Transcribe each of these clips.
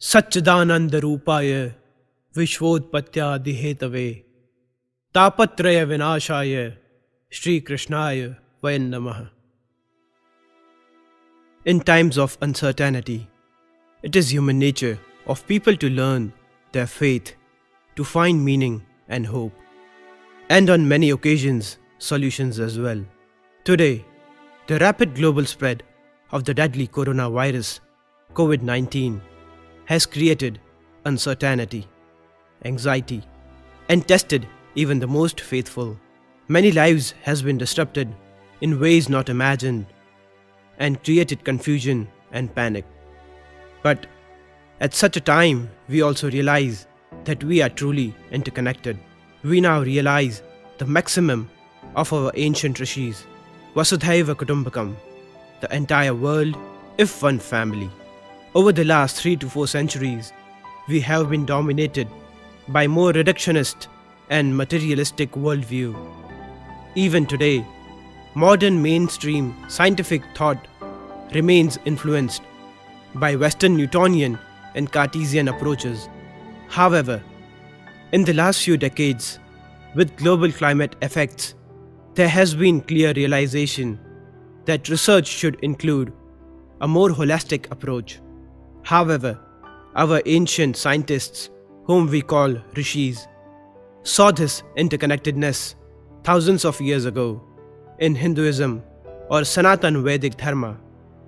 सच्चिदानंद रूपाय विश्वोत्पत्यादिहेतवे तापत्रय विनाशाय Sri Krishnaya Vayam Namaha. In times of uncertainty, it is human nature of people to learn their faith, to find meaning and hope, and on many occasions, solutions as well. Today, the rapid global spread of the deadly coronavirus, COVID 19, has created uncertainty, anxiety, and tested even the most faithful. Many lives has been disrupted in ways not imagined and created confusion and panic. But at such a time, we also realize that we are truly interconnected. We now realize the maximum of our ancient rishis, Vasudhaiva Kutumbakam, the entire world if one family. Over the last three to four centuries, we have been dominated by more reductionist and materialistic worldview. Even today, modern mainstream scientific thought remains influenced by Western Newtonian and Cartesian approaches. However, in the last few decades, with global climate effects, there has been clear realization that research should include a more holistic approach. However, our ancient scientists, whom we call rishis, saw this interconnectedness thousands of years ago. In Hinduism or Sanatan Vedic Dharma,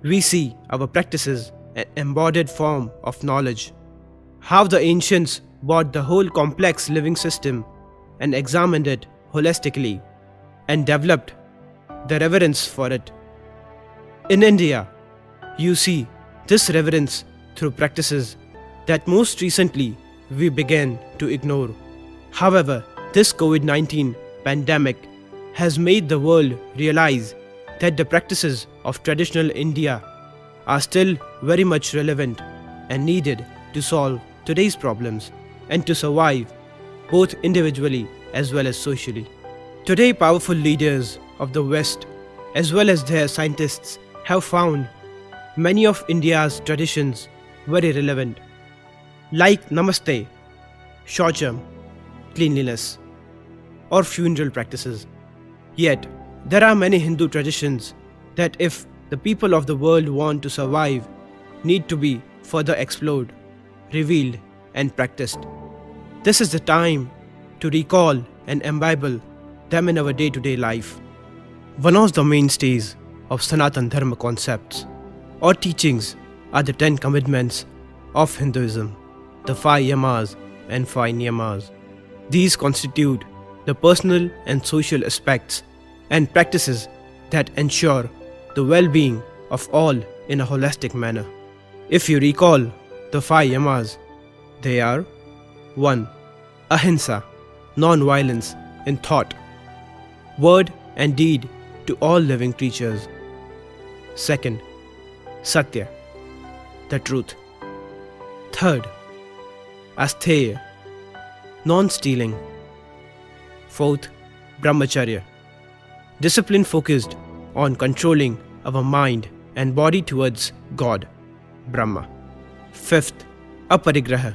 we see our practices an embodied form of knowledge. How the ancients brought the whole complex living system and examined it holistically and developed the reverence for it. In India, you see this reverence through practices that most recently we began to ignore. However, this COVID 19 pandemic has made the world realize that the practices of traditional India are still very much relevant and needed to solve today's problems and to survive both individually as well as socially. Today, powerful leaders of the West, as well as their scientists, have found many of India's traditions very relevant, like Namaste, Shaucham, cleanliness, or funeral practices. Yet, there are many Hindu traditions that, if the people of the world want to survive, need to be further explored, revealed, and practiced. This is the time to recall and imbibe them in our day to day life. One of the mainstays of Sanatan Dharma concepts or teachings are the Ten commitments of Hinduism, the five yamas and five niyamas. These constitute the personal and social aspects and practices that ensure the well being of all in a holistic manner. If you recall the five yamas, they are 1. Ahimsa, non violence in thought, word, and deed to all living creatures. Second, Satya, the truth. Third, Asteya, non stealing. Fourth, Brahmacharya, discipline focused on controlling our mind and body towards God, Brahma. Fifth, Aparigraha,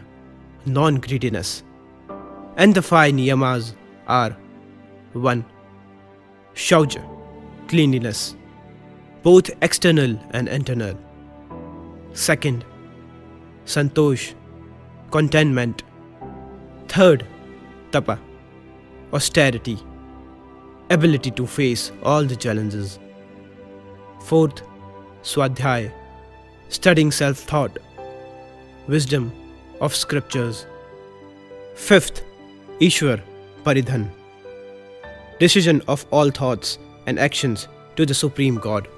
non greediness. And the five niyamas are 1. Shaucha, cleanliness, both external and internal. Second, Santosh, contentment. Third, Tapa, austerity, ability to face all the challenges. Fourth, Swadhyaya, studying self thought, wisdom of scriptures. Fifth, Ishwar, Pranidhan, decision of all thoughts and actions to the Supreme God.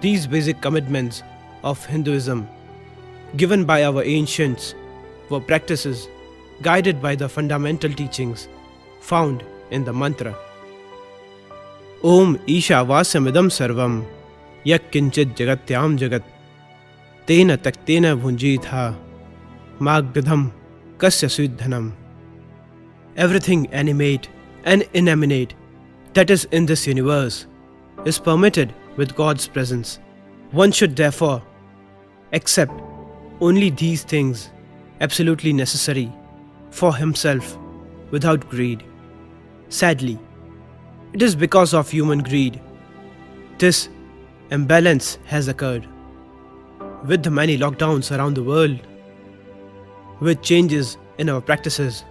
These basic commitments of Hinduism, given by our ancients, were practices guided by the fundamental teachings found in the mantra. Om Ishavasyamidam Sarvam Yatkinchit Jagatyam Jagat Tena Tyaktena Bhunjitha Magdadham Kasya Siddhanam. Everything animate and inanimate that is in this universe is permitted with God's presence. One should therefore accept only these things absolutely necessary for himself without greed. Sadly, it is because of human greed. This imbalance has occurred. With the many lockdowns around the world, with changes in our practices,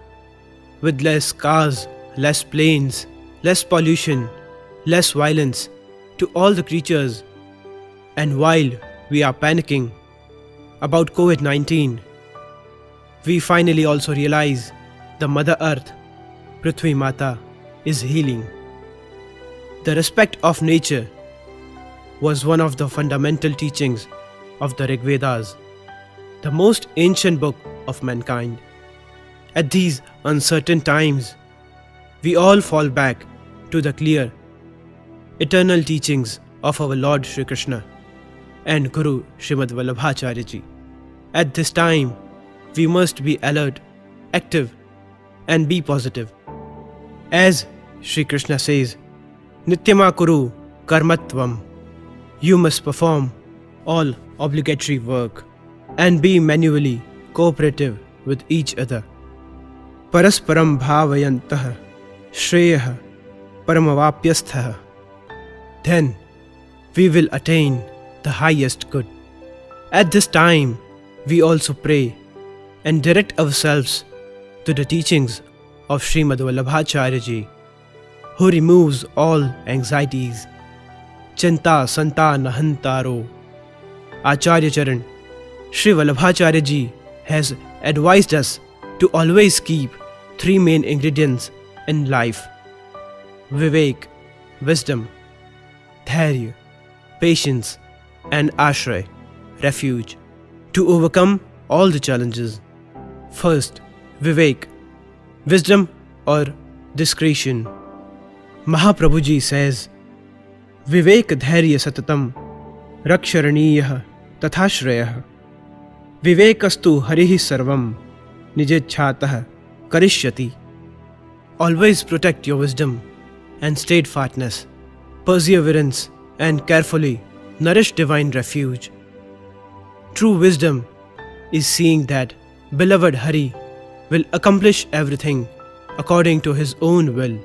with less cars, less planes, less pollution, less violence to all the creatures, and while we are panicking about COVID 19, we finally also realize the Mother Earth, Prithvi Mata, is healing. The respect of nature was one of the fundamental teachings of the Rig Vedas, the most ancient book of mankind. At these uncertain times, we all fall back to the clear, eternal teachings of our Lord Sri Krishna and Guru Srimad Vallabhacharya Ji. At this time, we must be alert, active, and be positive. As Sri Krishna says, Nityama Kuru Karmatvam. You must perform all obligatory work and be manually cooperative with each other. Parasparam bhavayantah shreyah paramavapyasthah. Then we will attain the highest good. At this time, we also pray and direct ourselves to the teachings of Srimad Vallabhacharya Ji, who removes all anxieties. Chinta Santa Nahantaro. Acharya Charan, Sri Vallabhacharya Ji has advised us to always keep three main ingredients in life Vivek, wisdom, Dhairya, patience, and Ashray, refuge, to overcome all the challenges. First, Vivek, wisdom or discretion. Mahaprabhuji says, Vivek dhairya satatam raksharaniyah tathrayah Vivekastu harihi sarvam nijechatah karishyati. Always protect your wisdom and steadfastness, perseverance, and carefully nourish divine refuge. True wisdom is seeing that beloved Hari will accomplish everything according to his own will.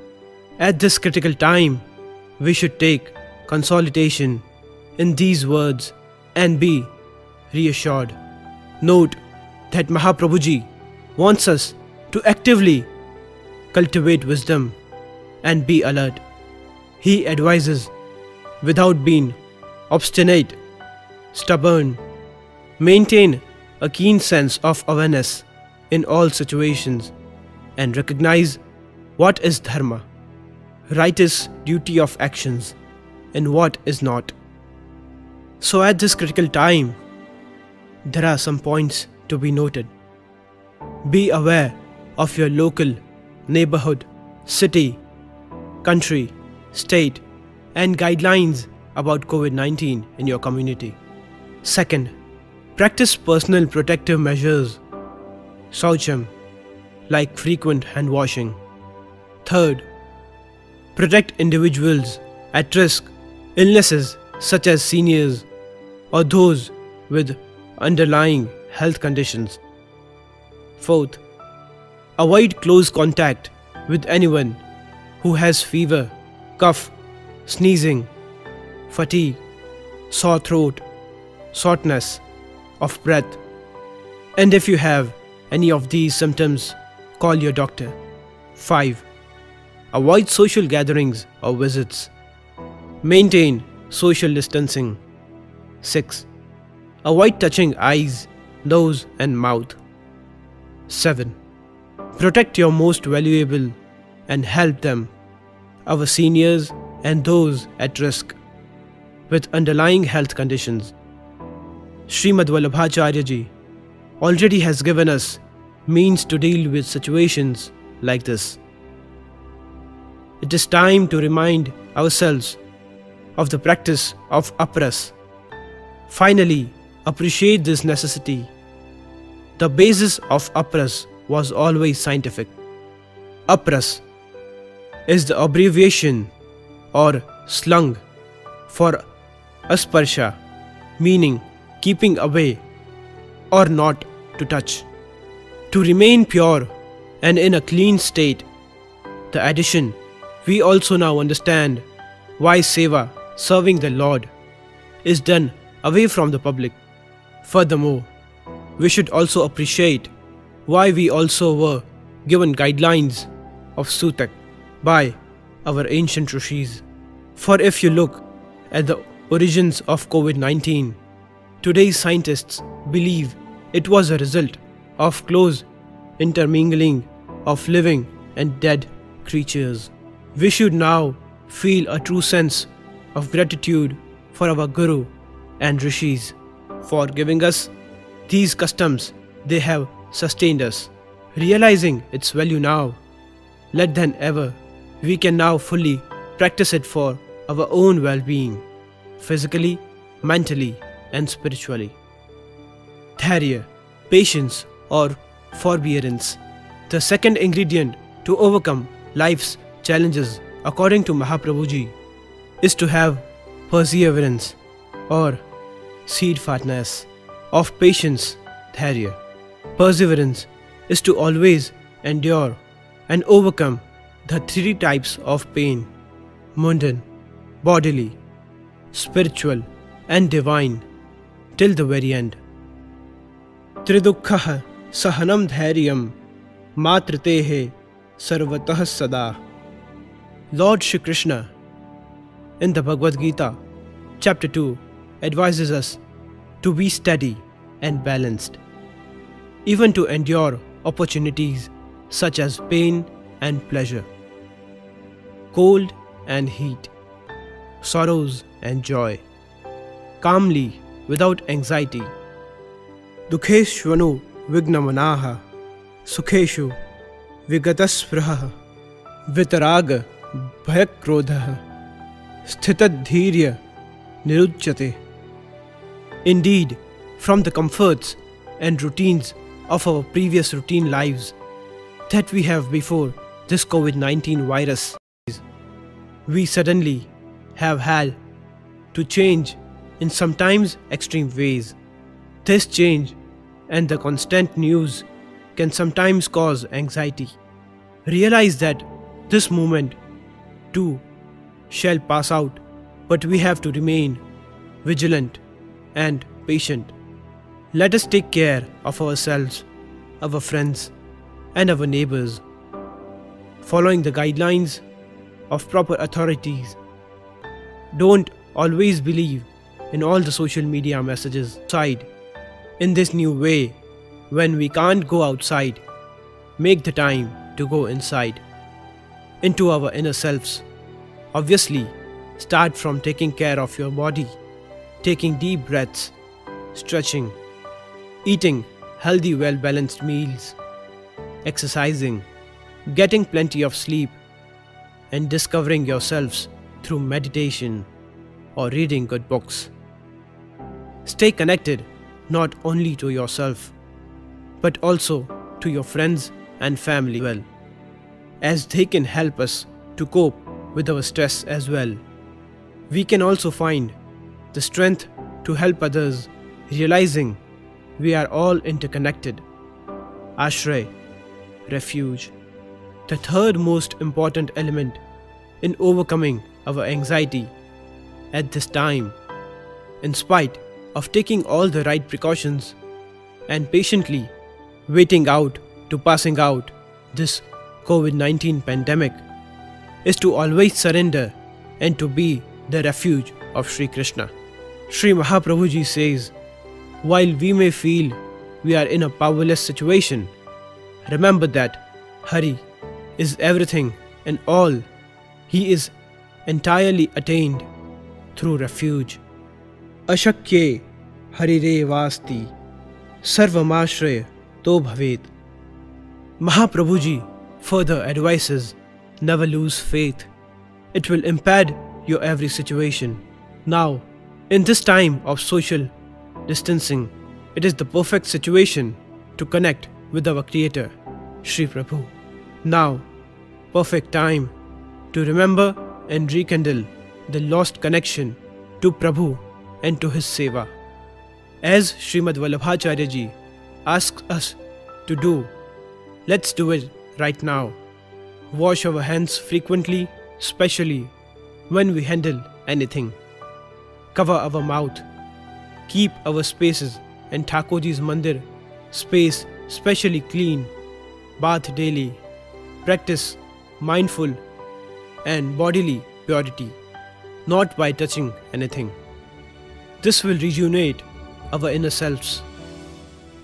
At this critical time, we should take consolidation in these words and be reassured. Note that Mahaprabhuji wants us to actively cultivate wisdom and be alert. He advises without being obstinate, stubborn, maintain a keen sense of awareness in all situations and recognize what is dharma, righteous duty of actions, and what is not. So, at this critical time, there are some points to be noted. Be aware of your local, neighborhood, city, country, state, and guidelines about COVID 19 in your community. Second, practice personal protective measures, Saucham, like frequent hand washing. Third, protect individuals at risk, illnesses such as seniors or those with underlying health conditions. Fourth, avoid close contact with anyone who has fever, cough, sneezing, fatigue, sore throat, shortness of breath. And if you have any of these symptoms, call your doctor. 5. Avoid social gatherings or visits. Maintain social distancing. 6. Avoid touching eyes, nose, and mouth. 7. Protect your most valuable and help them, our seniors and those at risk with underlying health conditions. Srimad Vallabhacharya Ji already has given us means to deal with situations like this. It is time to remind ourselves of the practice of apras. Finally, appreciate this necessity. The basis of apras was always scientific. Apras is the abbreviation or slung for asparsha, meaning keeping away. or not to touch. To remain pure and in a clean state. The addition, we also now understand why seva, serving the Lord, is done away from the public. Furthermore, we should also appreciate why we also were given guidelines of Sutak by our ancient rishis. For if you look at the origins of COVID 19, today's scientists believe it was a result of close intermingling of living and dead creatures. We should now feel a true sense of gratitude for our Guru and Rishis for giving us these customs they have sustained us. Realizing its value now, let then ever we can now fully practice it for our own well being, physically, mentally, and spiritually. Dhairya, patience, or forbearance, the second ingredient to overcome life's challenges, according to Mahaprabhuji, is to have perseverance or steadfastness of patience, dhairya. Perseverance is to always endure and overcome the three types of pain mundane, bodily, spiritual, and divine till the very end. Tridukkhah sahanam dhairyam matritehe sarvatah sada. Lord Shri Krishna in the Bhagavad Gita, chapter 2, advises us to be steady and balanced, even to endure opportunities such as pain and pleasure, cold and heat, sorrows and joy, calmly without anxiety. Dukheshvanu vignamanaha, sukheshu vigataspraha, vitaraga bhayakrodha, sthitadhirya niruchyate. Indeed, from the comforts and routines of our previous routine lives that we have before this COVID 19 virus, we suddenly have had to change in sometimes extreme ways. This change and the constant news can sometimes cause anxiety. Realize that this moment too shall pass out, but we have to remain vigilant and patient. Let us take care of ourselves, our friends, and our neighbors, following the guidelines of proper authorities. Don't always believe in all the social media messages side. In this new way, when we can't go outside, make the time to go inside, into our inner selves. Obviously, start from taking care of your body, taking deep breaths, stretching, eating healthy, well balanced meals, exercising, getting plenty of sleep, and discovering yourselves through meditation or reading good books. Stay connected not only to yourself, but also to your friends and family well, as they can help us to cope with our stress as well. We can also find the strength to help others, realizing we are all interconnected. Ashray, refuge. The third most important element in overcoming our anxiety at this time, in spite of taking all the right precautions and patiently waiting out to passing out this COVID 19 pandemic, is to always surrender and to be the refuge of Sri Krishna. Sri Mahaprabhuji says, while we may feel we are in a powerless situation, remember that Hari is everything and all. He is entirely attained through refuge. Ashakye Harire Vasti Sarvamashraya To Bhavet. Mahaprabhuji further advises never lose faith. It will impede your every situation. Now, in this time of social distancing, it is the perfect situation to connect with our Creator, Sri Prabhu. Now, perfect time to remember and rekindle the lost connection to Prabhu and to his seva. As Srimad Vallabhacharya ji asks us to do, let's do it right now. Wash our hands frequently, especially when we handle anything. Cover our mouth. Keep our spaces and Thakurji's mandir space specially clean. Bath daily. Practice mindful and bodily purity, not by touching anything. This will rejuvenate our inner selves,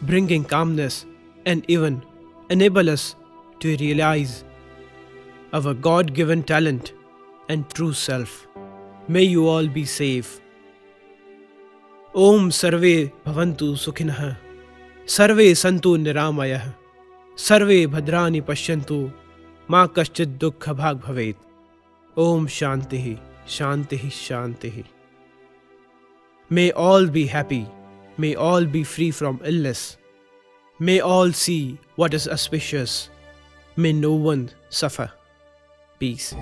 bringing calmness and even enable us to realize our God given talent and true self. May you all be safe. Om Sarve Bhavantu Sukhinah Sarve Santu Niramayah Sarve Bhadrani Pashyantu Ma Kaschid Dukha Bhag Bhavet Om Shanti Shanti Shanti May all be happy. May all be free from illness. May all see what is auspicious. May no one suffer. Peace.